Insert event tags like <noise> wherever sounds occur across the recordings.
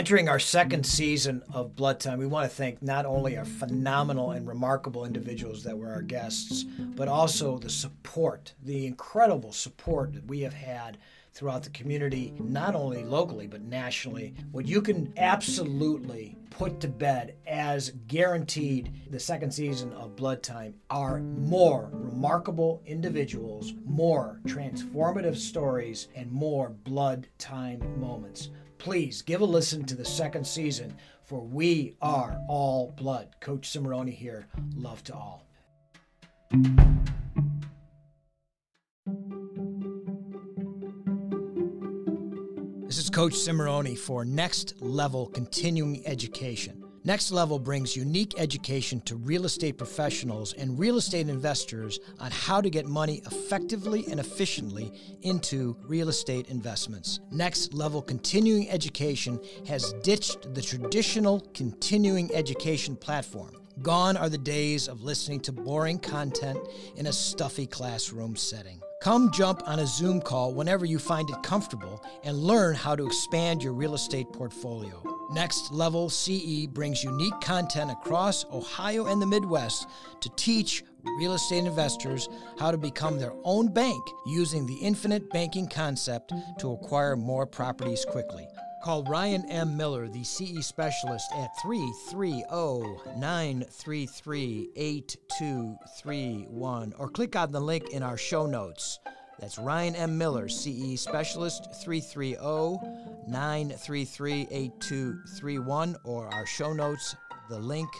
Entering our second season of Blood Time, we want to thank not only our phenomenal and remarkable individuals that were our guests, but also the support, the incredible support that we have had throughout the community, not only locally, but nationally. What you can absolutely put to bed as guaranteed the second season of Blood Time are more remarkable individuals, more transformative stories, and more Blood Time moments please give a listen to the second season for We Are All Blood. Coach Cimoroni here. Love to all. This is Coach Cimoroni for Next Level Continuing Education. Next Level brings unique education to real estate professionals and real estate investors on how to get money effectively and efficiently into real estate investments. Next Level Continuing Education has ditched the traditional continuing education platform. Gone are the days of listening to boring content in a stuffy classroom setting. Come jump on a Zoom call whenever you find it comfortable and learn how to expand your real estate portfolio. Next Level CE brings unique content across Ohio and the Midwest to teach real estate investors how to become their own bank using the infinite banking concept to acquire more properties quickly. Call Ryan M. Miller, the CE specialist, at 330 933 8231 or click on the link in our show notes. That's Ryan M. Miller, CE Specialist, 330 933 8231, or our show notes. The link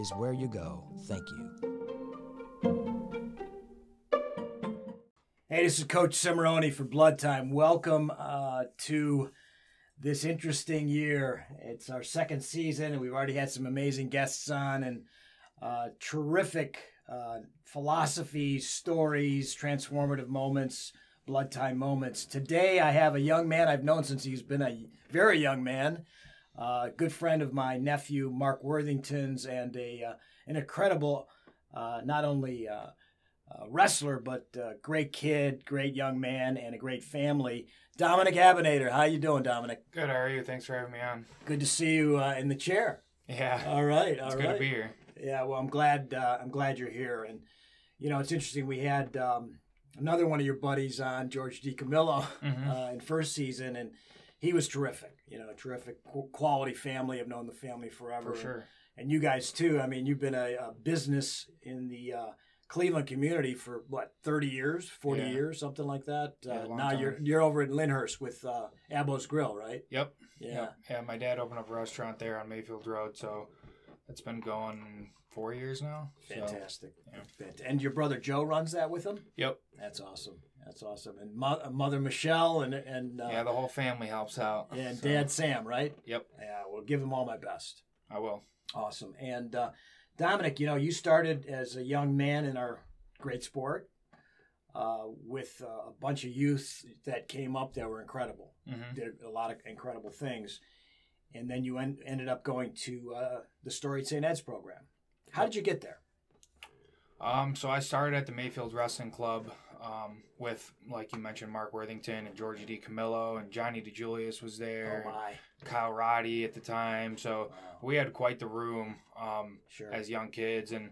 is where you go. Thank you. Hey, this is Coach Cimoroni for Blood Time. Welcome uh, to this interesting year. It's our second season, and we've already had some amazing guests on and uh, terrific uh, philosophies, stories, transformative moments, blood time moments. Today, I have a young man I've known since he's been a very young man, a uh, good friend of my nephew Mark Worthington's, and a uh, an incredible, uh, not only uh, wrestler but great kid, great young man, and a great family. Domenic Abounader, how you doing, Domenic? Good. How are you? Thanks for having me on. Good to see you in the chair. Yeah. All right. All it's right. good to be here. Yeah, well, I'm glad. Uh, I'm glad you're here, and you know, it's interesting. We had um, another one of your buddies on, George DiCamillo, <laughs> mm-hmm. uh, in first season, and he was terrific. You know, terrific quality family. I've known the family forever. For sure. And, and you guys too. I mean, you've been a, a business in the uh, Cleveland community for what 30 years, 40 yeah. years, something like that. Yeah, uh, now time. you're you're over in Lyndhurst with uh, Abbo's Grill, right? Yep. Yeah. Yep. Yeah. My dad opened up a restaurant there on Mayfield Road, so it's been going four years now. Fantastic. So, yeah. And your brother Joe runs that with him. Yep. That's awesome. That's awesome. And mo- mother Michelle and and uh, yeah, the whole family helps out. And so. Dad Sam, right? Yep. Yeah, we'll give him all my best. I will. Awesome. And uh, Domenic, you know, you started as a young man in our great sport. Uh, with uh, a bunch of youth that came up that were incredible, mm-hmm. did a lot of incredible things, and then you en- ended up going to uh, the Storied St. Ed's program. How did you get there? Um, so I started at the Mayfield Wrestling Club um, with, like you mentioned, Mark Worthington and Georgie DiCamillo and Johnny DiJulius was there. Oh my! Kyle Roddy at the time. So Wow. we had quite the room um, Sure. as young kids, and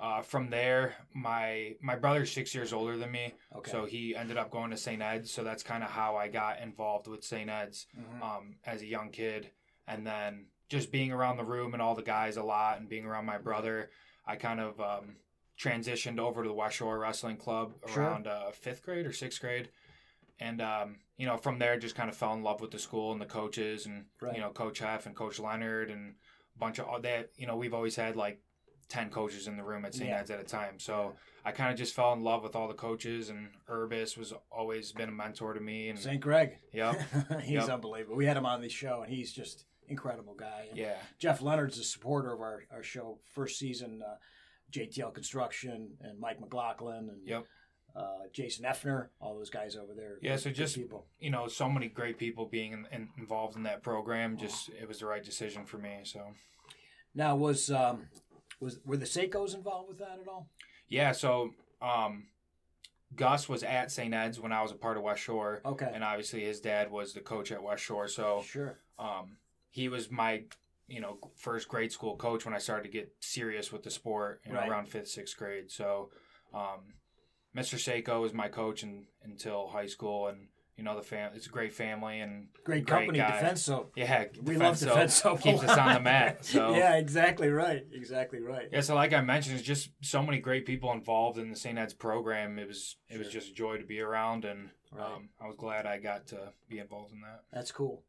uh, from there, my my brother's six years older than me, Okay. so he ended up going to St. Ed's. So that's kind of how I got involved with St. Ed's Mhm. um, as a young kid, and then just being around the room and all the guys a lot, and being around my brother, I kind of um, transitioned over to the West Shore Wrestling Club Sure. around uh, fifth grade or sixth grade, and um, you know from there just kind of fell in love with the school and the coaches, and Right. you know Coach Heff and Coach Leonard and a bunch of all that. You know we've always had like. 10 coaches in the room at St. Yeah. Ed's at a time. So I kind of just fell in love with all the coaches, and Urbas was always been a mentor to me. And St. Greg. Yep. <laughs> he's Yep. unbelievable. We had him on the show, and he's just incredible guy. And yeah, Jeff Leonard's a supporter of our, our show. First season, uh, JTL Construction and Mike McLaughlin and Yep. uh, Jason Effner, all those guys over there. Yeah, so just- people. you know, so many great people being in, in, involved in that program. Just it was the right decision for me. So Now, was um, was were the Seikos involved with that at all? yeah, so um, Gus was at St. Ed's when I was a part of West Shore, Okay, and obviously his dad was the coach at West Shore. So sure. um, he was my you know first grade school coach when I started to get serious with the sport. You know, Right. around fifth sixth grade. So, um, Mr. Seiko was my coach in, until high school, and you know the fam. It's a great family and Great Great company, guy. Defense Soap. yeah, We love Soap Defense Soap. keeps us on the mat. <laughs> So yeah, exactly right. Exactly right. Yeah, so like I mentioned, it's just so many great people involved in the St. Ed's program. It was it was just a joy to be around, and Right. um, I was glad I got to be involved in that. That's cool.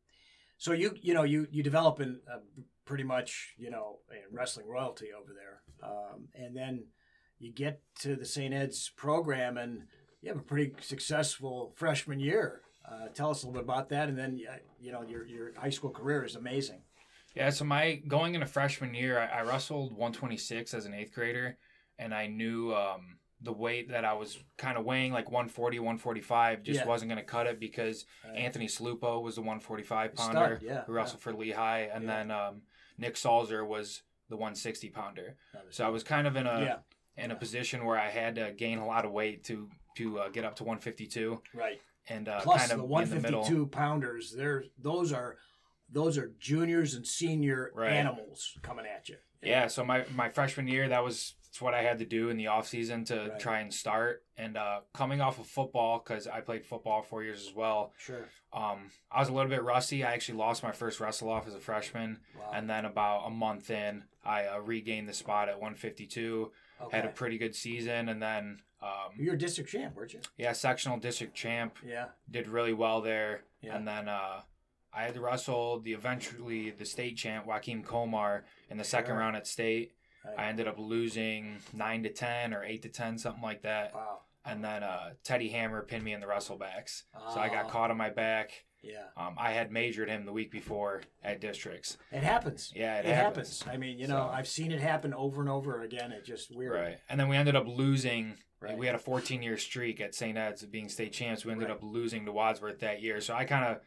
So you you know you you develop in uh, pretty much you know wrestling royalty over there, um, and then you get to the St. Ed's program and you have a pretty successful freshman year. Uh, tell us a little bit about that, and then uh, you know your your high school career is amazing. Yeah, so my going into freshman year, I, I wrestled 126 as an eighth grader, and I knew um, the weight that I was kind of weighing, like 140, 145, just Yeah. wasn't going to cut it because Uh, Anthony Slupo was the 145 Stud, pounder yeah, who wrestled for Lehigh, and Yeah. then um, Nick Salzer was the 160 pounder. So I was kind of in a yeah, in a position where I had to gain a lot of weight to to uh, get up to 152 right. and uh, Plus kind of the be in the middle. 152 pounders, there those are those are juniors and senior Right. animals coming at you. Yeah, so my, my freshman year, that was that's what I had to do in the off season to Right. try and start. And uh, coming off of football, because I played football four years as well, Sure. um, I was a little bit rusty. I actually lost my first wrestle off as a freshman, Wow. and then about a month in, I uh, regained the spot at 152. okay. Had a pretty good season, and then um, You're a district champ, weren't you? yeah, sectional district champ. Yeah. did really well there. Yeah. And then uh, I had to wrestle the eventually the state champ Joaquim Komar in the second round at state. I ended up losing nine to ten or eight to ten, something like that. wow. And then uh, Teddy Hammer pinned me in the wrestlebacks, so I got Ah. caught on my back. Yeah. Um, I had majored him the week before at districts. It happens. Yeah, it, It, happens. happens. I mean, you know, So- I've seen it happen over and over again. It's just weird. Right. And then we ended up losing. Right. We had a 14 year streak at St. Ed's of being state champs. We ended Right. up losing to Wadsworth that year. So I kind of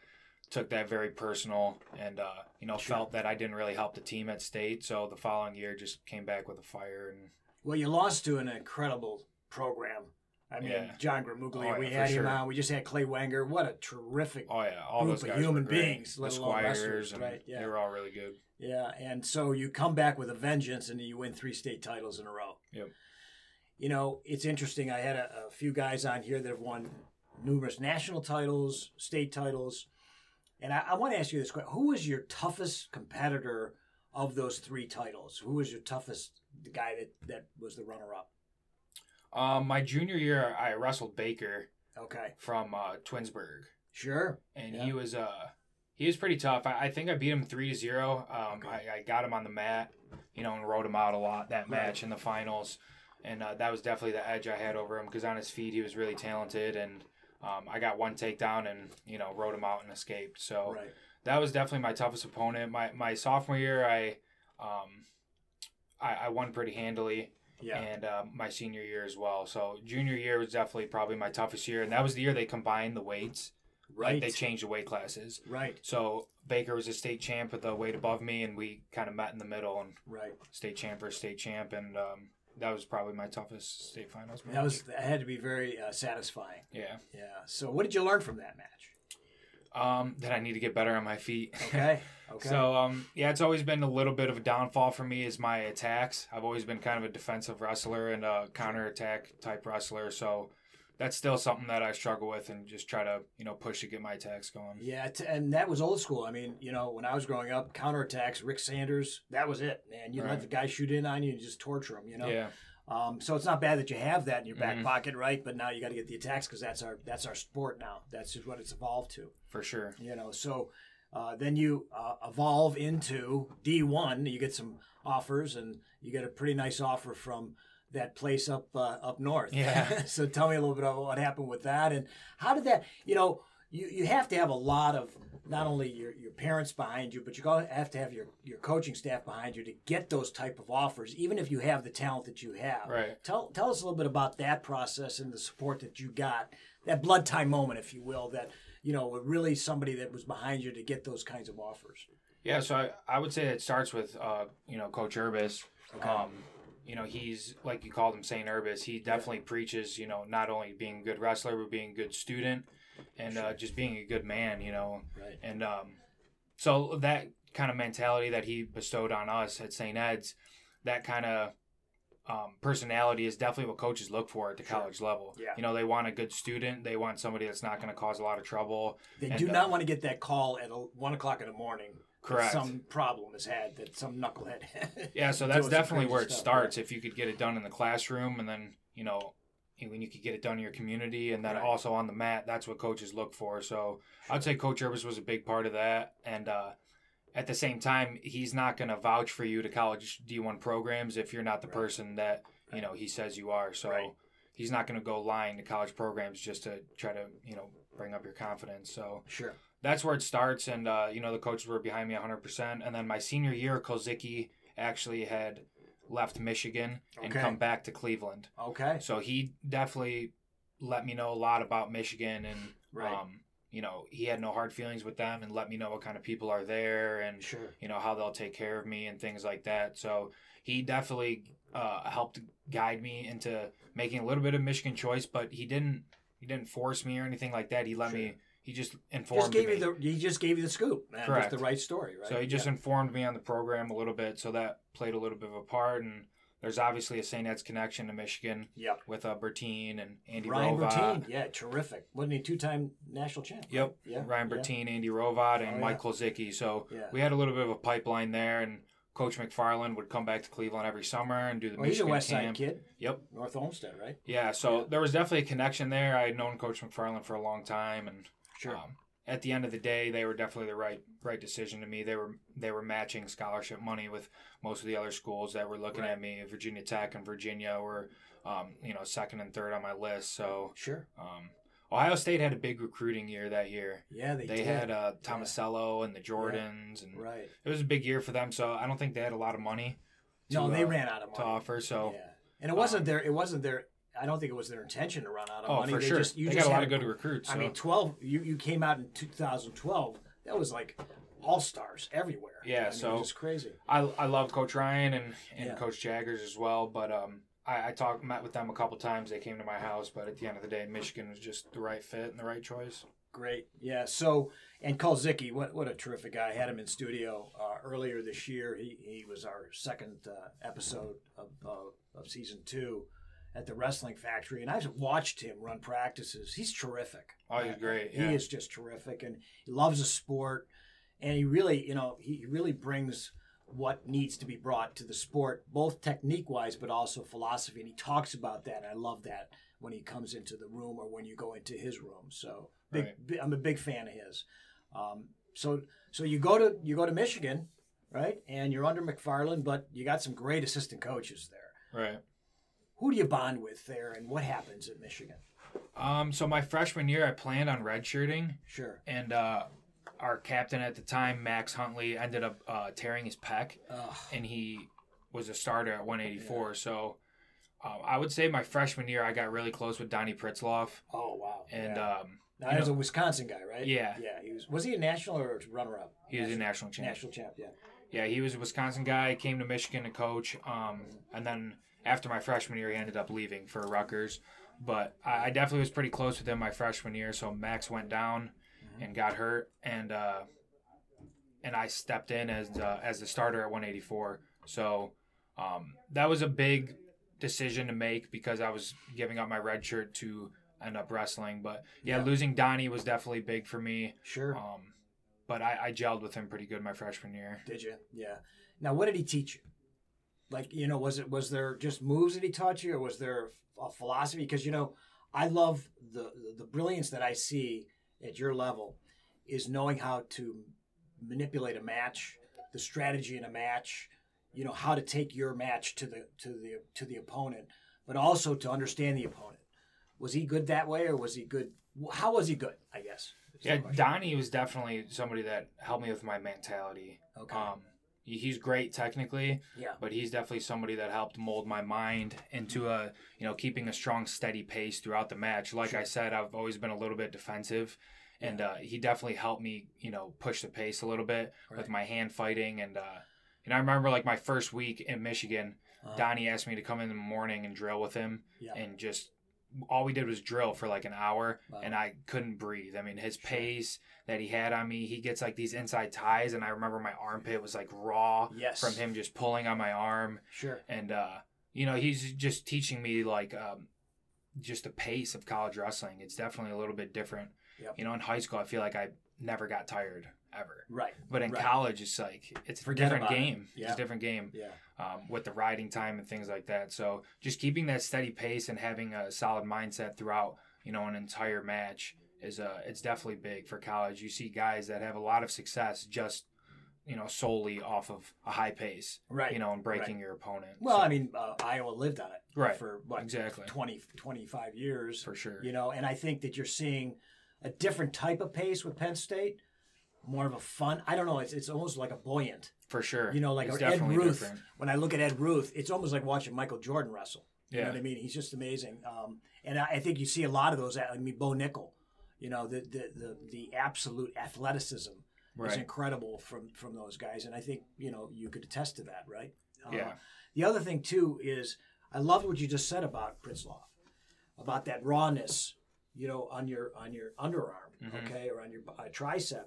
took that very personal and, uh, you know, Sure. felt that I didn't really help the team at state. So the following year just came back with a fire. And Well, you lost to an incredible program. I mean, Yeah. John Gramuglia, Oh, yeah, we had him sure. on. We just had Clay Wanger. What a terrific. oh, yeah, all Group those of human beings, let the alone wrestlers, right, yeah. they were all really good. Yeah. And so you come back with a vengeance and you win three state titles in a row. Yep. You know, it's interesting. I had a, a few guys on here that have won numerous national titles, state titles. And I, I want to ask you this question Who was your toughest competitor of those three titles? Who was your toughest the guy that, that was the runner up? Um, my junior year, I wrestled Baker Okay. from uh, Twinsburg. Sure. and Yeah. he was uh he was pretty tough. I, I think I beat him three to zero. Um, Okay. I, I got him on the mat, you know, and rode him out a lot that match in the finals, and uh, that was definitely the edge I had over him because on his feet he was really talented, and um, I got one takedown and you know rode him out and escaped. So Right. that was definitely my toughest opponent. My my sophomore year, I um I, I won pretty handily Yeah. and uh, my senior year as well. So junior year was definitely probably my toughest year, and that was the year they combined the weights. right. Like they changed the weight classes. right. So Baker was a state champ with the weight above me, and we kind of met in the middle and Right. state champ versus state champ, and um, that was probably my toughest state finals match. That was that had to be very uh, satisfying. yeah. Yeah. So what did you learn from that match? Um, that I need to get better on my feet. Okay. <laughs> Okay. So um, yeah, it's always been a little bit of a downfall for me is my attacks. I've always been kind of a defensive wrestler and a counter attack type wrestler. So that's still something that I struggle with and just try to you know push to get my attacks going. Yeah, t- and that was old school. I mean, you know, when I was growing up, counterattacks, Rick Sanders, that was it, man. You let the guy shoot in on you and just torture him, you know. Yeah. Um, so it's not bad that you have that in your back Mhm. pocket, right? But now you got to get the attacks because that's our that's our sport now. That's just what it's evolved to, For sure. you know. So uh, then you uh, evolve into D one. You get some offers, and you get a pretty nice offer from that place up uh, up north. Yeah. <laughs> so tell me a little bit about what happened with that, and how did that? You know, you, you have to have a lot of not only your, your parents behind you, but you have to have your, your coaching staff behind you to get those type of offers, even if you have the talent that you have. Right. Tell tell us a little bit about that process and the support that you got, that blood time moment, if you will, that you know really somebody that was behind you to get those kinds of offers. Yeah, so I, I would say it starts with uh, you know Coach Urbas. Okay. Um, you know he's like you called him Saint Urbas. He definitely preaches you know not only being a good wrestler but being a good student and uh, just being a good man. You know, Right. and um, so that kind of mentality that he bestowed on us at St. Ed's, that kind of um, personality is definitely what coaches look for at the Sure. college level. Yeah. You know, they want a good student. They want somebody that's not going to cause a lot of trouble. They And, do uh, not want to get that call at a, one o'clock in the morning. Correct. Some problem is had that some knucklehead. <laughs> Yeah, so that's definitely where it stuff, starts. If you could get it done in the classroom, and then you know, when you could get it done in your community, and then Right. also on the mat, that's what coaches look for. So I'd say Coach Urbas was a big part of that, and uh, at the same time, he's not going to vouch for you to college D1 programs if you're not the Right. person that you know he says you are. So Right. he's not going to go lying to college programs just to try to you know bring up your confidence. So Sure. that's where it starts. And, uh, you know, the coaches were behind me 100%. And then my senior year, Kozicki actually had left Michigan and Okay. come back to Cleveland. Okay. So he definitely let me know a lot about Michigan. And, Right. um, you know, he had no hard feelings with them and let me know what kind of people are there and, Sure. you know, how they'll take care of me and things like that. So he definitely uh, helped guide me into making a little bit of Michigan choice, but he didn't. He didn't force me or anything like that. He let Sure. me. He just informed Just gave me. you the he just gave you the scoop, man. Correct. Just the right story, right? So he just Yeah. informed me on the program a little bit, so that played a little bit of a part. And there's obviously a St. Ed's connection to Michigan Yep. with uh, Bertin and Andy Ryan Hrovat. Bertin, yeah, terrific. Wasn't he two-time national champ? Yep, Yeah. Ryan yeah. Bertin, Andy Hrovat, and Oh, yeah. Mike Kolzicki. So Yeah. we had a little bit of a pipeline there, and Coach McFarland would come back to Cleveland every summer and do the Oh, he's a Michigan West Side camp. kid, Yep. North Olmsted, right? Yeah, so Yeah. there was definitely a connection there. I had known Coach McFarland for a long time, and Sure. um, at the end of the day, they were definitely the right right decision to me. They were they were matching scholarship money with most of the other schools that were looking Right. at me. Virginia Tech and Virginia were, um, you know, second and third on my list. So sure. um, Ohio State had a big recruiting year that year. Yeah, they, They, did. had uh, Tomasello and the Jordans, and right. it was a big year for them. So I don't think they had a lot of money to, No, they uh, ran out of to offer. So yeah, and it wasn't um, their. It wasn't their. I don't think it was their intention to run out of oh, money. for they sure, Just, you they just got a lot of good recruits. I so. mean, twelve. You you came out in 2012. That was like all stars everywhere. Yeah, I mean, so- it's crazy. I I love Coach Ryan and, and Yeah. Coach Jaggers as well, but um I, I talked met with them a couple times. They came to my house, but at the end of the day, Michigan was just the right fit and the right choice. Great. Yeah. So, and Kolzicki, what what a terrific guy. I had him in studio uh, earlier this year. He, he was our second uh, episode of, uh, of season two at the Wrestling Factory, and I've watched him run practices. He's terrific. Oh, he's great. He is just terrific, and he loves the sport, and he really, you know, he really brings what needs to be brought to the sport, both technique wise, but also philosophy. And he talks about that. I love that when he comes into the room or when you go into his room. So big, Right. I'm a big fan of his. Um, so so you go to you go to Michigan, right? And you're under McFarland, but you got some great assistant coaches there. Right. Who do you bond with there, and what happens at Michigan? Um. So my freshman year, I planned on redshirting, Sure. and uh, our captain at the time, Max Huntley, ended up uh, tearing his pec, Ugh. and he was a starter at 184. So. Um, I would say my freshman year, I got really close with Donnie Pritzlaff, oh wow. and Yeah. um, Now, he was a Wisconsin guy, right? Yeah. Yeah. He was. Was he a national or runner-up? he was a national champ. national champ. Yeah. Yeah, he was a Wisconsin guy. Came to Michigan to coach, um, and then after my freshman year, he ended up leaving for Rutgers. But I, I definitely was pretty close with him my freshman year. So Max went down and got hurt, and uh, and I stepped in as uh, as the starter at 184. So um, that was a big decision to make because I was giving up my red shirt to end up wrestling. But yeah, Yeah. losing Donnie was definitely big for me. Sure. Um, but I, I gelled with him pretty good my freshman year. Did you? Yeah. Now, what did he teach you? Like, you know, was it was there just moves that he taught you, or was there a philosophy? Because you know, I love the the brilliance that I see at your level is knowing how to manipulate a match, the strategy in a match. You know how to take your match to the to the to the opponent, but also to understand the opponent. Was he good that way, or was he good? How was he good? I guess. Yeah. Donnie was definitely somebody that helped me with my mentality. Okay. Um, he's great technically, yeah. but he's definitely somebody that helped mold my mind into a you know keeping a strong, steady pace throughout the match. Like I said, I've always been a little bit defensive, and uh, he definitely helped me you know push the pace a little bit Right. with my hand fighting and. Uh, and I remember like my first week in Michigan, Uh, Donnie asked me to come in the morning and drill with him yeah. and just all we did was drill for like an hour, Wow. and I couldn't breathe. I mean, his pace that he had on me, he gets like these inside ties, and I remember my armpit was like raw Yes. from him just pulling on my arm, Sure. and uh, you know, he's just teaching me like um, just the pace of college wrestling. It's definitely a little bit different. Yep. You know, in high school, I feel like I never got tired ever. Right. But in Right. college, it's like it's a Forget different about it. game. It's Yeah. a different game Yeah. um, with the riding time and things like that. So just keeping that steady pace and having a solid mindset throughout, you know, an entire match is uh, it's definitely big for college. You see guys that have a lot of success just, you know, solely off of a high pace, Right. you know, and breaking Right. your opponent. Well, So, I mean, uh, Iowa lived on it Right. for what Exactly. 20, 25 years. for sure. You know, and I think that you're seeing a different type of pace with Penn State, more of a fun. I don't know. It's it's almost like a buoyant. For sure. You know, like it's Ed Ruth. different. When I look at Ed Ruth, it's almost like watching Michael Jordan wrestle. You know Yeah. what I mean? He's just amazing. Um, and I, I think you see a lot of those. I mean, Bo Nickal. You know, the the the, the absolute athleticism is incredible from from those guys, and I think you know you could attest to that, right? Uh, Yeah. The other thing too is I loved what you just said about Pritzlaff, about that rawness, you know, on your on your underarm, Mhm. okay, or on your uh, tricep,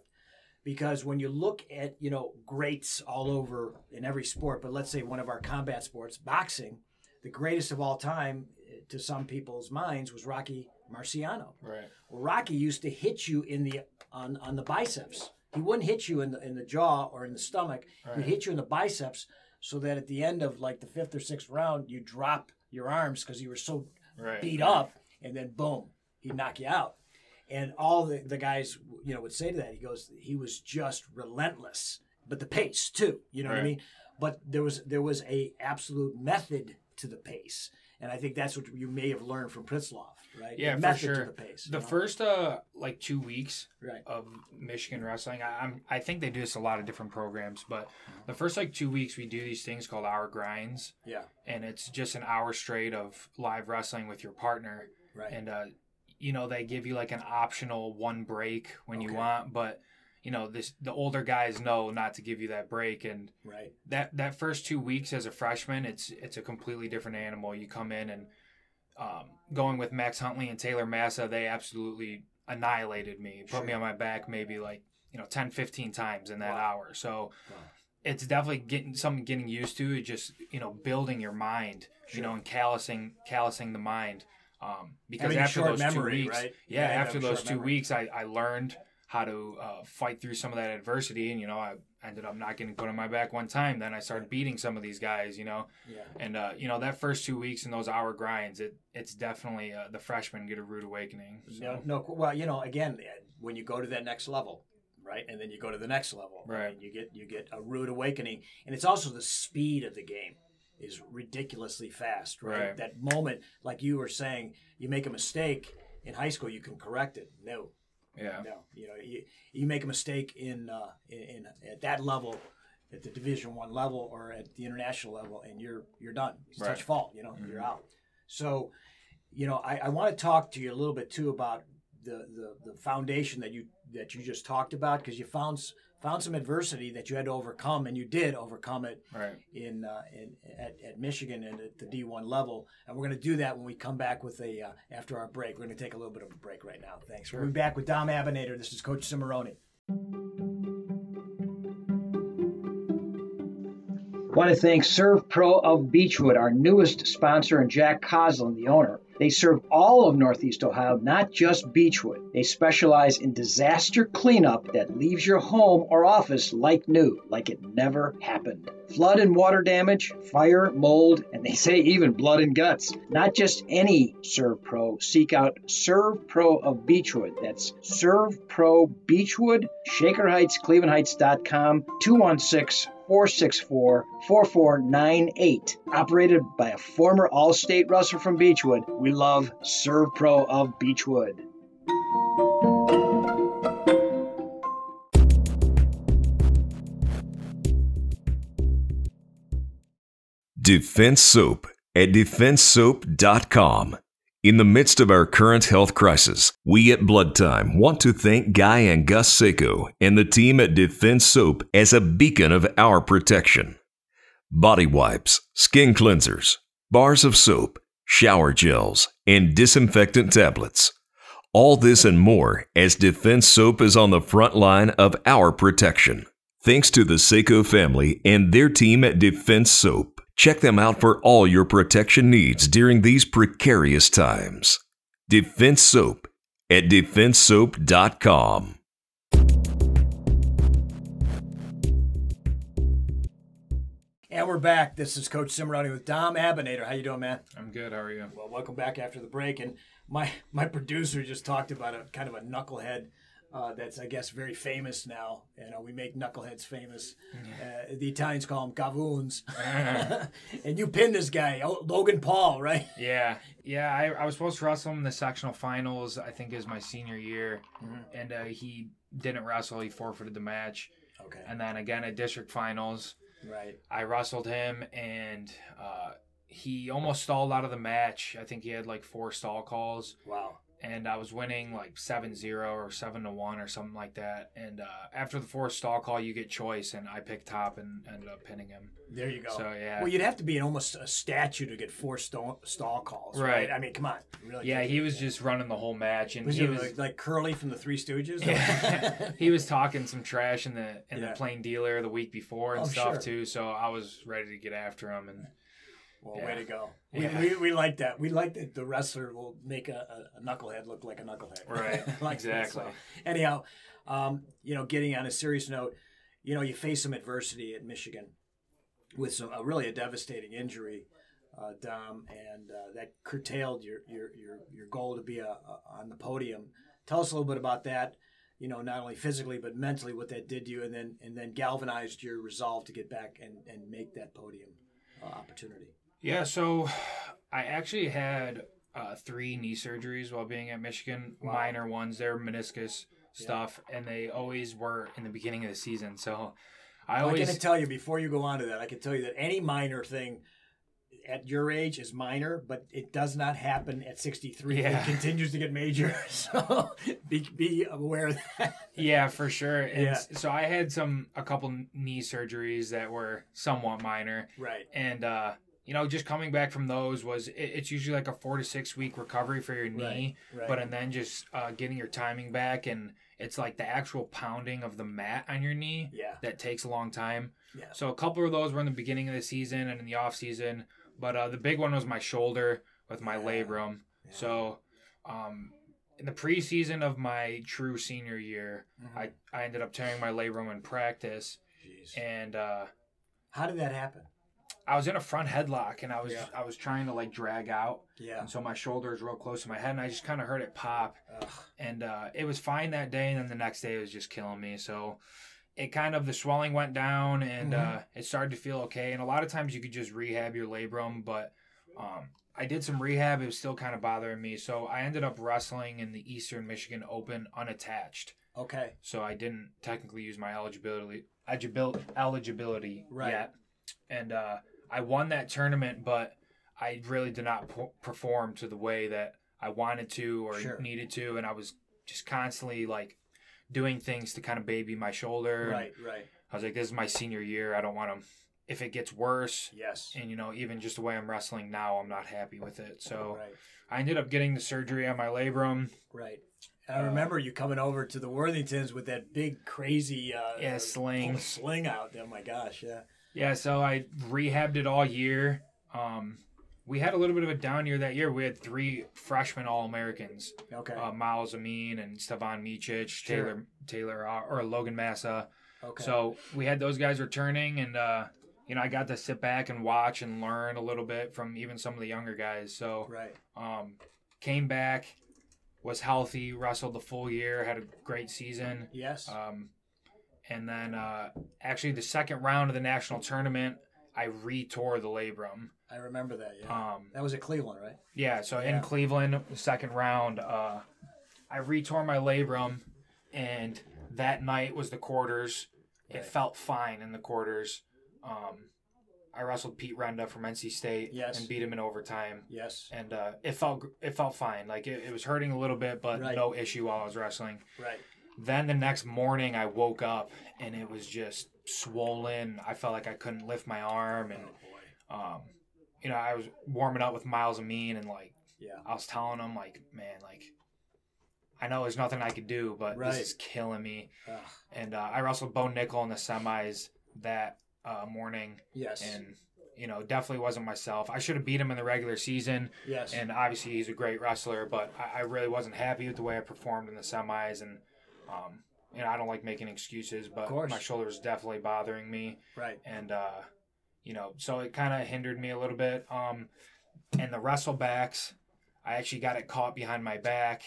because when you look at you know greats all over in every sport, but let's say one of our combat sports, boxing, the greatest of all time eh, to some people's minds was Rocky Marciano. Right. Well, Rocky used to hit you in the on on the biceps. He wouldn't hit you in the in the jaw or in the stomach. Right. He'd hit you in the biceps, so that at the end of like the fifth or sixth round, you drop your arms because you were so Right. beat up, and then boom, he'd knock you out. And all the, the guys, you know, would say to that. He goes, he was just relentless, but the pace too. You know what I mean? But there was there was a absolute method to the pace, and I think that's what you may have learned from Pritzlaff, right? Yeah, the for method sure. to the pace. The first uh like two weeks right. of Michigan wrestling. I, I'm I think they do this a lot of different programs, but the first like two weeks we do these things called hour grinds, Yeah. and it's just an hour straight of live wrestling with your partner, Right. and uh, you know they give you like an optional one break when you want, but you know this the older guys know not to give you that break, and right. that that first two weeks as a freshman, it's it's a completely different animal. You come in and um, going with Max Huntley and Taylor Massa, they absolutely annihilated me. Put me on my back maybe like you know 10, 15 times in that Wow. hour. So Wow. it's definitely getting something getting used to. It Just you know building your mind, you know, Sure. and callousing callousing the mind. Um, because Having after those memory, two weeks, right? yeah, Yeah, after those two memory. weeks, I, I learned how to uh, fight through some of that adversity, and you know, I ended up not getting put on my back one time. Then I started beating some of these guys, you know, Yeah. and uh, you know that first two weeks and those hour grinds, it it's definitely uh, the freshmen get a rude awakening. So. No, no. Well, you know, again, when you go to that next level, right, and then you go to the next level, Right. and you get you get a rude awakening, and it's also the speed of the game is ridiculously fast, right? Right. That moment, like you were saying, you make a mistake in high school, you can correct it. No, Yeah, no, you know, you, you make a mistake in, uh, in, in at that level, at the Division One level or at the international level, and you're you're done. It's Right. touch fault. You know, Mhm. you're out. So, you know, I, I want to talk to you a little bit too about the, the, the foundation that you that you just talked about because you found found some adversity that you had to overcome, and you did overcome it right. in, uh, in at, at Michigan and at the D1 level. And we're going to do that when we come back with a uh, after our break. We're going to take a little bit of a break right now. Thanks. Sure. We'll be back with Dom Abounader. This is Coach Cimoroni. Want to thank ServPro of Beechwood, our newest sponsor, and Jack Coslin, the owner. They serve all of Northeast Ohio, not just Beechwood. They specialize in disaster cleanup that leaves your home or office like new, like it never happened. Flood and water damage, fire, mold, and they say even blood and guts. Not just any ServPro. Seek out ServPro of Beechwood. That's ServPro Beechwood, Shaker Heights, ClevelandHeights.com, 216 464 4498. Operated by a former All State wrestler from Beechwood, we love ServPro of Beechwood. Defense Soap at defensesoap.com. In the midst of our current health crisis, we at Blood Time want to thank Guy and Gus Seiko and the team at Defense Soap as a beacon of our protection. Body wipes, skin cleansers, bars of soap, shower gels, and disinfectant tablets. All this and more as Defense Soap is on the front line of our protection. Thanks to the Seiko family and their team at Defense Soap. Check them out for all your protection needs during these precarious times. Defense Soap at defensesoap.com. And we're back. This is Coach Cimoroni with Dom Abounader. How you doing, man? I'm good. How are you? Well, welcome back after the break. And my my producer just talked about a kind of a knucklehead uh, that's I guess very famous now. You know, we make knuckleheads famous. Uh, the Italians call them gavoons. <laughs> and you pinned this guy, oh, Logan Paul, right? Yeah, yeah. I, I was supposed to wrestle him in the sectional finals. I think is my senior year, and uh, he didn't wrestle. He forfeited the match, Okay. and then again at district finals, Right. I wrestled him, and uh, he almost stalled out of the match. I think he had like four stall calls, Wow. And I was winning like 7-0 or seven to one or something like that. And uh, after the fourth stall call, you get choice, and I picked top and ended up pinning him. There you go. So yeah, Well, you'd have to be almost a statue to get four stall, stall calls, right? Right. I mean, come on. Really yeah, he was just running the whole match, and Was he he was. like, like Curly from the Three Stooges? Yeah. <laughs> he was talking some trash in the in Yeah. the plain dealer the week before and Oh, stuff sure. too. So I was ready to get after him, and Well, Yeah. way to go. We, Yeah. we, we like that. We like that the wrestler will make a, a, knucklehead look like a knucklehead. <laughs> Right. Like that. Exactly. So, anyhow, um, you know, getting on a serious note, you know, you face some adversity at Michigan with some uh, really a devastating injury, uh, Dom, and uh, that curtailed your, your your your goal to be a, a, on the podium. Tell us a little bit about that. You know, not only physically but mentally, what that did to you, and then and then galvanized your resolve to get back and, and make that podium uh, opportunity. Yeah. So I actually had uh, three knee surgeries while being at Michigan, Wow. minor ones. They're meniscus stuff, and they always were in the beginning of the season. So I I always can tell you before you go on to that, I can tell you that any minor thing at your age is minor, but it does not happen at 63. Yeah. It continues to get major. <laughs> So be, be aware of that. Yeah, for sure. And Yeah. so I had some a couple knee surgeries that were somewhat minor, Right. and uh, you know, just coming back from those was it, it's usually like a four to six week recovery for your knee, Right. but and then just uh, getting your timing back, and it's like the actual pounding of the mat on your knee yeah. that takes a long time. Yeah. So a couple of those were in the beginning of the season and in the off season, but uh, the big one was my shoulder with my Yeah. labrum. Yeah. So, um, in the preseason of my true senior year, Mhm. I, I ended up tearing my labrum in practice, Jeez. and uh, How did that happen? I was in a front headlock, and I was Yeah. I was trying to like drag out, Yeah. and so my shoulder is real close to my head, and I just kind of heard it pop, Ugh. and uh, it was fine that day, and then the next day it was just killing me. So. It kind of the swelling went down and Mhm. uh, it started to feel okay. And a lot of times you could just rehab your labrum, but um, I did some rehab. It was still kind of bothering me, so I ended up wrestling in the Eastern Michigan Open unattached. Okay. So I didn't technically use my eligibility eligibil- eligibility Right. yet, and uh, I won that tournament, but I really did not p- perform to the way that I wanted to or Sure. needed to, and I was just constantly like doing things to kind of baby my shoulder. Right. Right. I was like, this is my senior year. I don't want to. If it gets worse, Yes. and you know, even just the way I'm wrestling now, I'm not happy with it. So Right. I ended up getting the surgery on my labrum. Right. I remember you coming over to the Worthingtons with that big, crazy uh, Yeah, sling. sling out. Oh my gosh! Yeah. Yeah, so I rehabbed it all year. Um, we had a little bit of a down year that year. We had three freshman All Americans: Okay. uh, Myles Amine and Stevan Micic, Sure. Taylor Taylor uh, or Logan Massa. okay. So we had those guys returning, and uh, you know I got to sit back and watch and learn a little bit from even some of the younger guys. So right. um, came back, was healthy, wrestled the full year, had a great season. Yes. Um, and then uh, actually the second round of the national tournament, I re-tore the labrum. I remember that. Yeah. Um, that was at Cleveland, right? yeah, so Yeah. in Cleveland, the second round, uh, I re-tore my labrum, and that night was the quarters. Right. It felt fine in the quarters. Um, I wrestled Pete Renda from NC State Yes. and beat him in overtime. Yes. And uh, it felt it felt fine. Like it, it was hurting a little bit, but Right. no issue while I was wrestling. Right. Then the next morning, I woke up and it was just swollen. I felt like I couldn't lift my arm, and Oh boy. um, you know, I was warming up with Myles Amine and like Yeah. I was telling him like, man, like I know there's nothing I could do, but Right. this is killing me. Ugh. And uh, I wrestled Bo Nickal in the semis that uh, morning, yes. and you know, definitely wasn't myself. I should have beat him in the regular season, yes. and obviously he's a great wrestler, but I, I really wasn't happy with the way I performed in the semis, and um, you know, I don't like making excuses, but my shoulder is definitely bothering me right. and uh, you know, so it kind of hindered me a little bit. Um, and the wrestlebacks, I actually got it caught behind my back,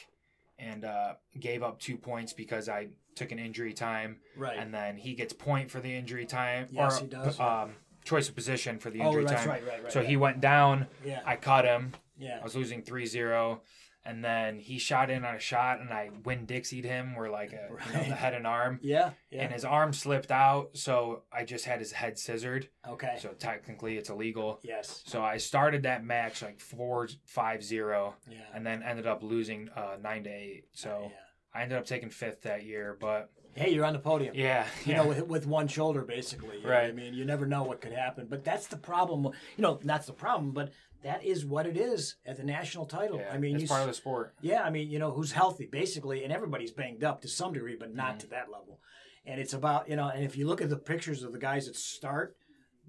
and uh, gave up two points because I took an injury time, Right. and then he gets point for the injury time, Yes, or he does. um, choice of position for the oh, injury that's time. right. Right. Right. So he went down. Yeah. I caught him. yeah. I was losing 3-0. And then he shot in on a shot, and I win Dixied him, where like a, you know, the head and arm, <laughs> Yeah. Yeah. and his arm slipped out, so I just had his head scissored. okay. So technically, it's illegal. yes. So I started that match like four five zero, Yeah. and then ended up losing uh, nine to eight. So Yeah. I ended up taking fifth that year. But Hey, you're on the podium. yeah, you yeah, know, with, with one shoulder, basically. what I mean, you never know what could happen. But that's the problem. You know, that's the problem, but that is what it is at the national title. yeah, I mean, it's you, part of the sport. yeah, I mean, you know, who's healthy, basically, and everybody's banged up to some degree, but not Mhm. to that level. And it's about, you know, and if you look at the pictures of the guys that start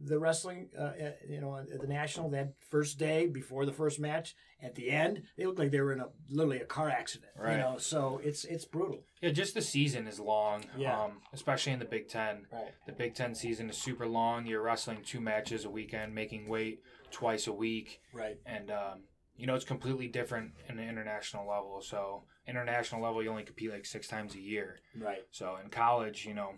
the wrestling, uh, at, you know, at the national, that first day before the first match, at the end, they look like they were in a literally a car accident. Right. You know, so it's it's brutal. Yeah, just the season is long. Yeah. Um, especially in the Big Ten. Right. The Big Ten season is super long. You're wrestling two matches a weekend, making weight twice a week. Right. and um, you know it's completely different in the international level. So international level, you only compete like six times a year. Right. So in college, you know,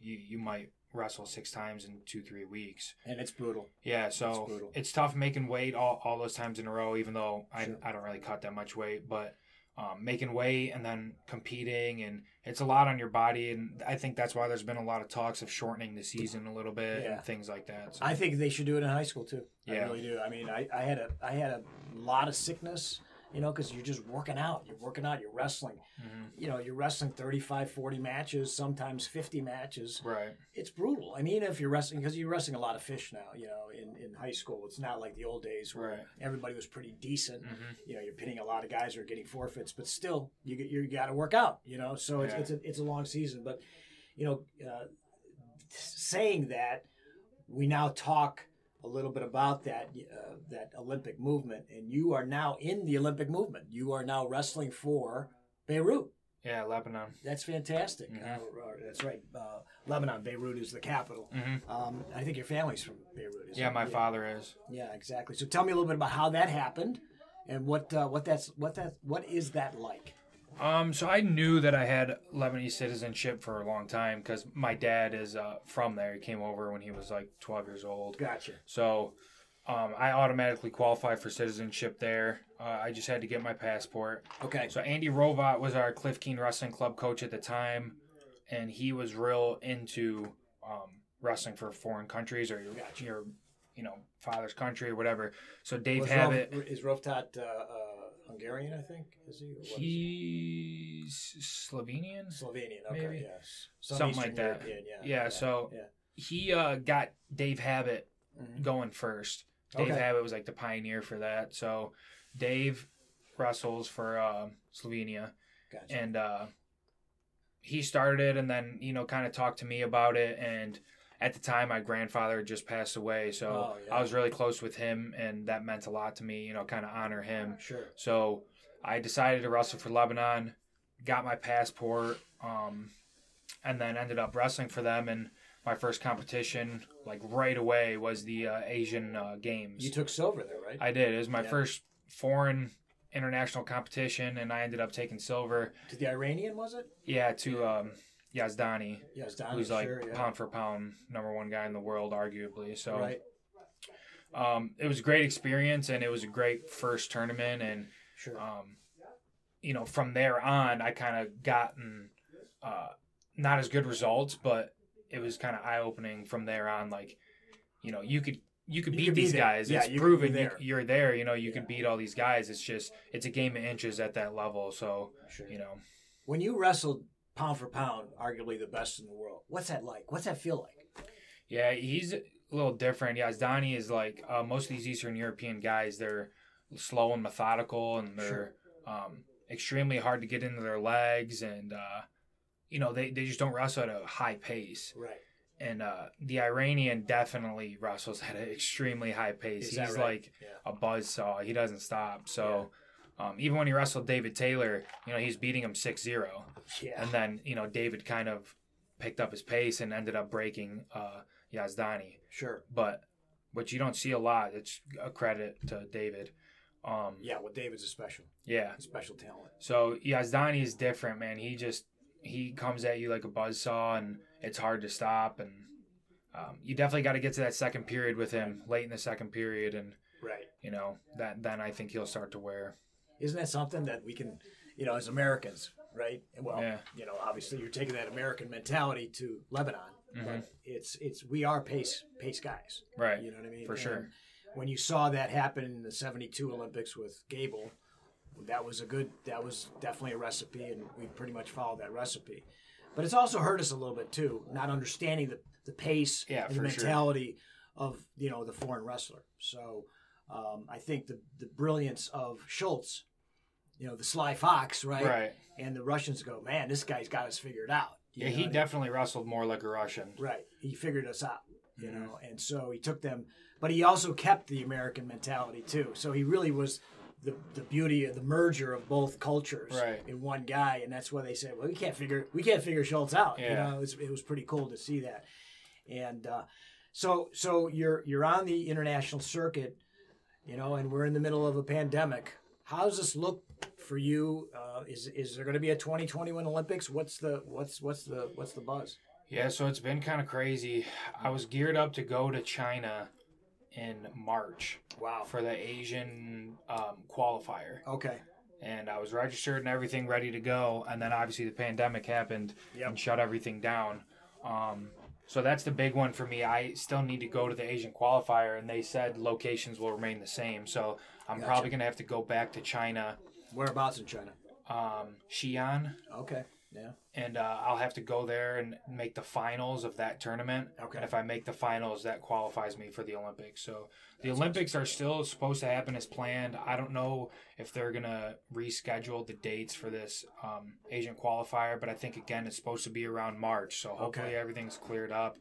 you you might wrestle six times in two three weeks. And it's brutal. Yeah, so It's brutal. it's tough making weight all, all those times in a row. Even though I Sure. I don't really cut that much weight, but. Um, making weight and then competing and it's a lot on your body and I think that's why there's been a lot of talks of shortening the season a little bit Yeah. and things like that. So, I think they should do it in high school too. yeah. I really do. I mean, I, I had a I had a lot of sickness, you know, because you're just working out. You're working out. You're wrestling. Mhm. You know, you're wrestling 35, 40 matches, sometimes 50 matches. right, It's brutal. I mean, if you're wrestling, because you're wrestling a lot of fish now, you know, in, in high school. It's not like the old days where Right. everybody was pretty decent. hmm You know, you're pitting a lot of guys who are getting forfeits, but still, you you got to work out. You know, so it's Yeah. it's a it's a long season. But you know, uh, saying that, we now talk a little bit about that uh, that Olympic movement, and you are now in the Olympic movement. You are now wrestling for Beirut. yeah, Lebanon. That's fantastic. Mhm. Uh, uh, that's right. Uh, Lebanon, Beirut is the capital. hmm Um, I think your family's from Beirut. Yeah, my father is. Yeah, exactly. So tell me a little bit about how that happened, and what uh, what that's what that what is that like? Um, so I knew that I had Lebanese citizenship for a long time because my dad is uh, from there. He came over when he was like 12 years old. Gotcha. So um, I automatically qualified for citizenship there. Uh, I just had to get my passport. Okay. So Andy Hrovat was our Cliff Keen Wrestling Club coach at the time, and he was real into um, wrestling for foreign countries or your, Gotcha. your you know, father's country or whatever. So Dave Was Habat. Rov- is Hrovat uh, uh, Hungarian? I think is he? What is He's Slovenian. Slovenian. Okay. maybe. Yes. Some Something like that. European, yeah. Yeah, so yeah. he uh, got Dave Habat Mhm. going first. Dave Okay. Habat was like the pioneer for that. So Dave wrestles for uh, Slovenia, Gotcha. and uh, he started it, and then you know kind of talked to me about it. And at the time, my grandfather just passed away, so Oh, yeah. I was really close with him, and that meant a lot to me. You know, kind of honor him. sure. So I decided to wrestle for Lebanon, got my passport, um, and then ended up wrestling for them. And my first competition, like right away, was the uh, Asian uh, Games. You took silver there, right? I did. It was my Yeah. first foreign international competition, and I ended up taking silver. to the Iranian, was it? Yeah, to um, Yazdani, Don. who's like sure, yeah. pound for pound number one guy in the world, arguably. So Right. um, it was a great experience, and it was a great first tournament, and Sure. um, you know, from there on, I kind of gotten uh, not as good results, but it was kind of eye opening from there on. Like, you know, you could you could beat be these guys. Yeah, it's you proven there. You, you're there. You know, you Yeah. could beat all these guys. It's just it's a game of inches at that level. So sure. you know, When you wrestled pound for pound, arguably the best in the world, what's that like? What's that feel like? yeah, he's a little different. Yeah, is like uh, most of these Eastern European guys. They're slow and methodical, and they're um, extremely hard to get into their legs, and uh, you know they, they just don't wrestle at a high pace. Right. And uh, the Iranian definitely wrestles at an <laughs> extremely high pace. Is He's right? like Yeah. a buzz saw. He doesn't stop. So um, even when he wrestled David Taylor, you know, he's beating him 6-0. Yeah. And then, you know, David kind of picked up his pace and ended up breaking uh, Yazdani. Sure. But which you don't see a lot. It's a credit to David. Um, Yeah. Well, David's a special, yeah. a special talent. So Yazdani is different, man. He just he comes at you like a buzzsaw, and it's hard to stop. And um, you definitely got to get to that second period with him late in the second period, and Right. you know that then I think he'll start to wear. Isn't that something that we can, you know, as Americans, right? Well, Yeah. you know, obviously you're taking that American mentality to Lebanon, Mhm. but it's it's we are pace pace guys. Right. You know what I mean? For sure. When you saw that happen in the '72 Olympics with Gable, that was a good. That was definitely a recipe, and we pretty much followed that recipe. But it's also hurt us a little bit too, not understanding the the pace Yeah, and the for sure. mentality of you know the foreign wrestler. So um, I think the the brilliance of Schultz, you know, the Sly Fox, right? Right. And the Russians go, man, this guy's got us figured out. You Yeah, he I mean? definitely wrestled more like a Russian. Right. He figured us out, you Mhm. know, and so he took them, but he also kept the American mentality too. So he really was the, the beauty of the merger of both cultures Right. in one guy, and that's why they said, well, we can't figure we can't figure Schultz out. Yeah. You know, it was, it was pretty cool to see that, and uh, so so you're you're on the international circuit, you know, and we're in the middle of a pandemic. How does this look for you? Uh, is is there going to be a 2021 Olympics? What's the what's what's the what's the buzz? Yeah, so it's been kind of crazy. I was geared up to go to China in March Wow. for the Asian um, qualifier. Okay. and I was registered and everything ready to go. And then obviously the pandemic happened Yep. and shut everything down. Um, so that's the big one for me. I still need to go to the Asian qualifier, and they said locations will remain the same. So I'm Gotcha. probably gonna have to go back to China, Whereabouts in China? um, Xi'an, Okay. Yeah. and uh, I'll have to go there and make the finals of that tournament. Okay. And if I make the finals, that qualifies me for the Olympics. So the Olympics are still supposed to happen as planned. I don't know if they're gonna reschedule the dates for this um, Asian qualifier, but I think again it's supposed to be around March. So hopefully Okay. everything's cleared up.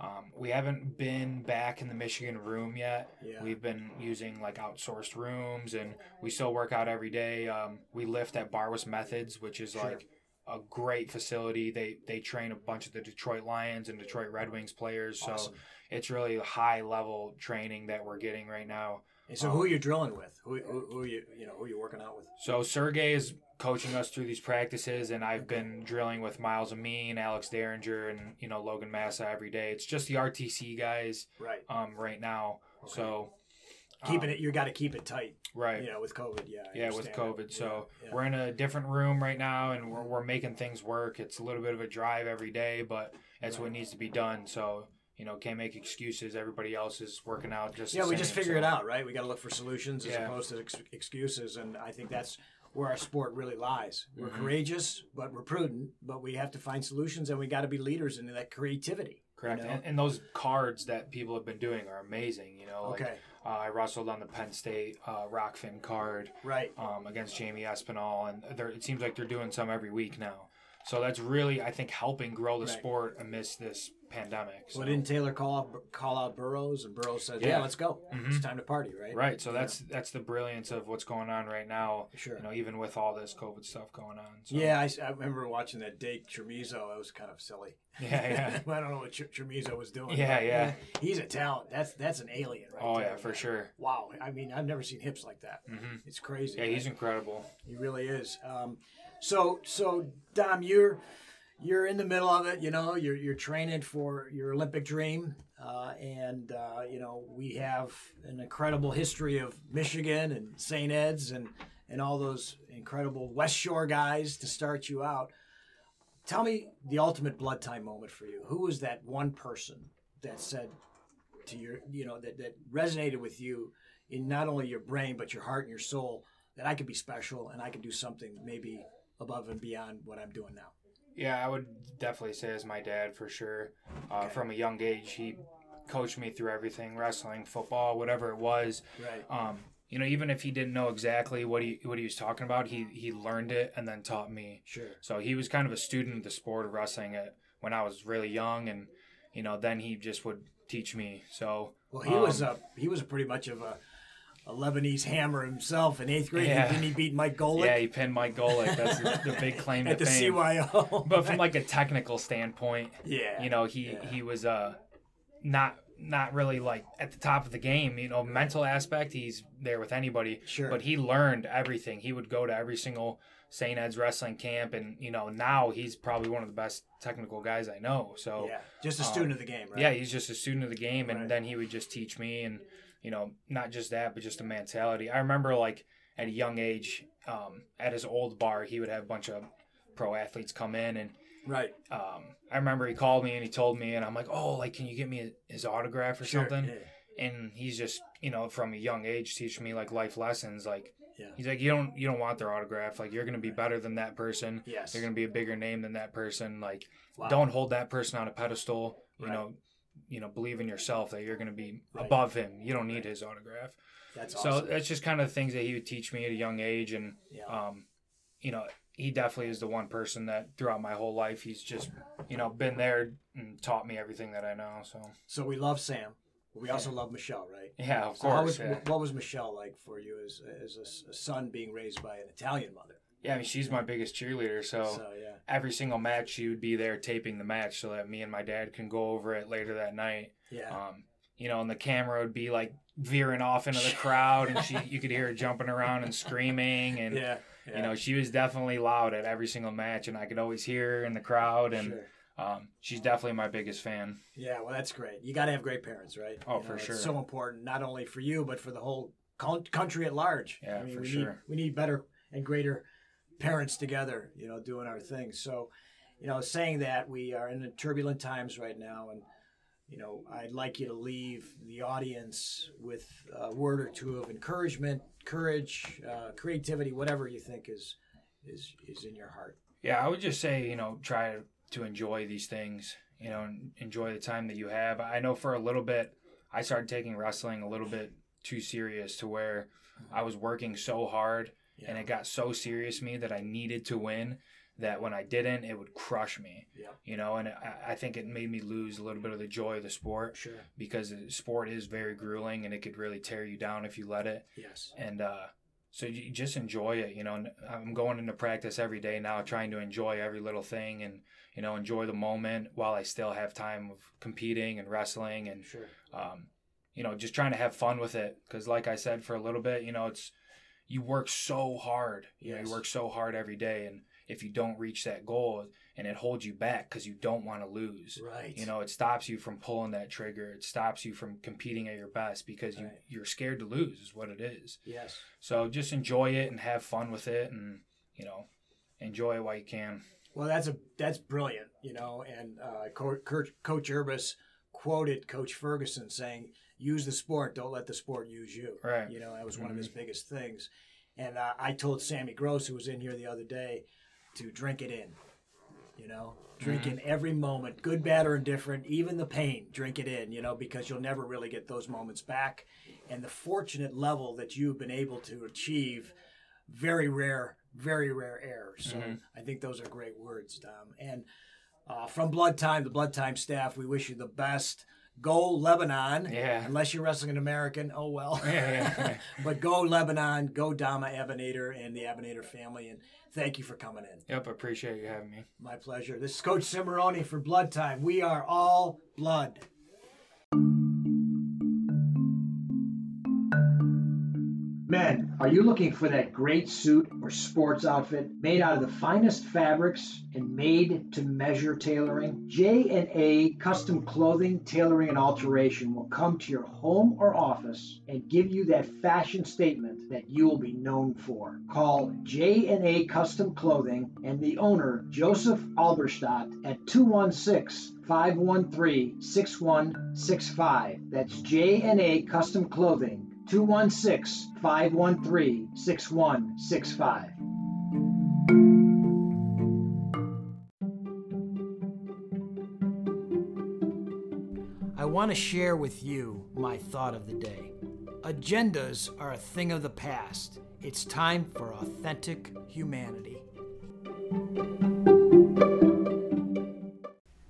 Um, we haven't been back in the Michigan room yet. Yeah. We've been using like outsourced rooms, and we still work out every day. Um, we lift at Barwis Methods, which is Sure. like a great facility. They they train a bunch of the Detroit Lions and Detroit Red Wings players. So Awesome. it's really high level training that we're getting right now. And so, who are you drilling with? Who, who, who are you, you know, who are you working out with? So Sergey is coaching us through these practices, and I've been drilling with Myles Amine, Alex Dieringer, and you know Logan Massa every day. It's just the RTC guys Right. um, right now. Okay. So Keeping um, it, you got to keep it tight. right. You know, with COVID. Yeah. I Yeah, with. COVID. So Yeah, yeah. we're in a different room right now, and we're, we're making things work. It's a little bit of a drive every day, but that's what needs to be done. So you know, can't make excuses. Everybody else is working out just. yeah, we just figure so- it out, right? We got to look for solutions as Yeah. opposed to ex- excuses, and I think that's where our sport really lies. We're Mhm. courageous, but we're prudent, but we have to find solutions, and we got to be leaders in that creativity. Correct, know? and, and those cards that people have been doing are amazing. You know, like Okay. Uh, I wrestled on the Penn State uh, Rokfin card Right. um, against Jaime Espinal, and it seems like they're doing some every week now. So that's really, I think, helping grow the Right. sport amidst this pandemic. So. Well, didn't Taylor call out, call out Burroughs, and Burroughs said, "Yeah, Yeah. let's go. Mhm. It's time to party." Right. Right, so Yeah. that's that's the brilliance of what's going on right now. Sure. You know, even with all this COVID stuff going on. So. Yeah, I remember watching that Dake Chamizo. It was kind of silly. Yeah, yeah. <laughs> I don't know what Tr- Chamizo was doing. Yeah, yeah. He's a talent. That's that's an alien, right Oh there, yeah, for man. sure. Wow. I mean, I've never seen hips like that. hmm It's crazy. Yeah, he's incredible. he really is. Um, so so Dom, you're you're in the middle of it. You know, you're you're training for your Olympic dream, uh, and uh, you know we have an incredible history of Michigan and St. Ed's and and all those incredible West Shore guys to start you out. Tell me the ultimate blood time moment for you. Who was that one person that said to your, you know, that, that resonated with you in not only your brain, but your heart and your soul that I could be special and I could do something maybe above and beyond what I'm doing now? Yeah, I would definitely say as my dad for sure. Uh, Okay. From a young age, he coached me through everything wrestling, football, whatever it was. Right. Um, you know, even if he didn't know exactly what he what he was talking about, he he learned it and then taught me. Sure. So he was kind of a student of the sport of wrestling at, when I was really young, and you know, then he just would teach me. So Well, he was um, a he was pretty much of a, a Lebanese hammer himself in eighth grade. Yeah. Didn't he beat Mike Golick yeah, he pinned Mike Golick. That's the, the big <laughs> claim to at the fame. CYO? But from like a technical standpoint, yeah, you know, he Yeah. he was uh not not really like at the top of the game. You know, mental aspect, he's there with anybody. Sure. But he learned everything. He would go to every single St. Ed's wrestling camp, and you know now he's probably one of the best technical guys I know. So yeah, just a um, student of the game, right? yeah, he's just a student of the game, and Right. then he would just teach me, and you know, not just that, but just a mentality. I remember like at a young age, um, at his old bar, he would have a bunch of pro athletes come in, and right. um, I remember he called me and he told me, and I'm like, oh, like, can you get me his autograph or Sure, something? yeah. And he's just, you know, from a young age teaching me like life lessons. Like, Yeah. he's like, you don't, you don't want their autograph. Like, you're gonna be better than that person. Yes. You're gonna be a bigger name than that person. Like, Wow. don't hold that person on a pedestal. You Right. know, you know, believe in yourself that you're gonna be Right. above him. You don't need his autograph. That's awesome. So that's just kind of things that he would teach me at a young age, and yeah. um, you know, he definitely is the one person that throughout my whole life, he's just, you know, been there and taught me everything that I know. So so we love Sam. but We also love Michelle, right? yeah, of So how course. was, yeah. what was Michelle like for you as as a a, son being raised by an Italian mother? Yeah, I mean, she's my biggest cheerleader. So, So yeah, every single match, she would be there taping the match so that me and my dad can go over it later that night. yeah, Um, you know, and the camera would be like veering off into the <laughs> crowd, and she, you could hear her jumping around and screaming, and yeah, yeah. you know, she was definitely loud at every single match, and I could always hear her in the crowd, and Sure. um, she's definitely my biggest fan. Yeah, well, that's great. You got to have great parents, right? Oh, You for sure. so important, not only for you, but for the whole country at large. Yeah, I mean, for we sure. Need, we need better and greater parents together, you know, doing our thing. So, you know, saying that, we are in turbulent times right now, and you know, I'd like you to leave the audience with a word or two of encouragement, courage, uh, creativity, whatever you think is is is in your heart. Yeah, I would just say, you know, try to enjoy these things, you know, enjoy the time that you have. I know for a little bit, I started taking wrestling a little bit too serious to where I was working so hard Yeah. and it got so serious me that I needed to win that when I didn't, it would crush me, Yeah, you know, and I, I think it made me lose a little bit of the joy of the sport sure. because sport is very grueling and it could really tear you down if you let it Yes. and uh, so you just enjoy it. You know, and I'm going into practice every day now, trying to enjoy every little thing, and you know, enjoy the moment while I still have time of competing and wrestling, and Sure. um, you know, just trying to have fun with it. Because, like I said, for a little bit, you know, it's you work so hard. You know, Yes. you work so hard every day, and if you don't reach that goal, and it holds you back because you don't want to lose. Right. You know, it stops you from pulling that trigger. It stops you from competing at your best because you, Right. you're scared to lose, is what it is. Yes. So just enjoy it and have fun with it, and you know, enjoy it while you can. Well, that's a that's brilliant, you know. And uh, Coach, Coach Urbas quoted Coach Ferguson saying, "Use the sport, don't let the sport use you." Right. Mm-hmm. You know, that was one of his biggest things. And uh, I told Sammy Gross, who was in here the other day, to drink it in. You know, drink Mm-hmm. in every moment, good, bad, or indifferent, even the pain. Drink it in, you know, because you'll never really get those moments back. And the fortunate level that you've been able to achieve, very rare, very rare air. So Mm-hmm. I think those are great words, Dom. And uh, from Blood Time, the Blood Time staff, we wish you the best. Go Lebanon. Yeah. Unless you're wrestling an American, oh well. Yeah, <laughs> but go Lebanon, go Dama Abounader and the Abounader family, and thank you for coming in. Yep, appreciate you having me. My pleasure. This is Coach Cimoroni for Blood Time. We are all blood. Men, are you looking for that great suit or sports outfit made out of the finest fabrics and made to measure tailoring? J&A Custom Clothing, Tailoring and Alteration will come to your home or office and give you that fashion statement that you will be known for. Call J&A Custom Clothing and the owner Joseph Alberstadt at 216 513 6165. That's J&A Custom Clothing 216 513 6165. I want to share with you my thought of the day. Agendas are a thing of the past. It's time for authentic humanity.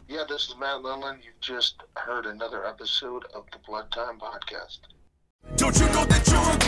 Yeah, this is Matt Lindland. You've just heard another episode of the Blood Time Podcast. Don't you know that you're a?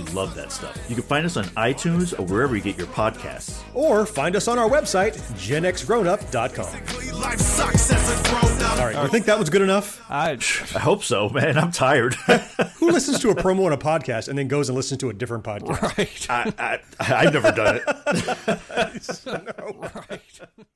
love that stuff. You can find us on iTunes or wherever you get your podcasts. Or find us on our website, genxgrownup.com. Life sucks as a grown up. All right, you think that was good enough? I, I hope so, man. I'm tired. <laughs> Who listens to a promo on a podcast and then goes and listens to a different podcast? right. I, I, I've never done it. <laughs> right.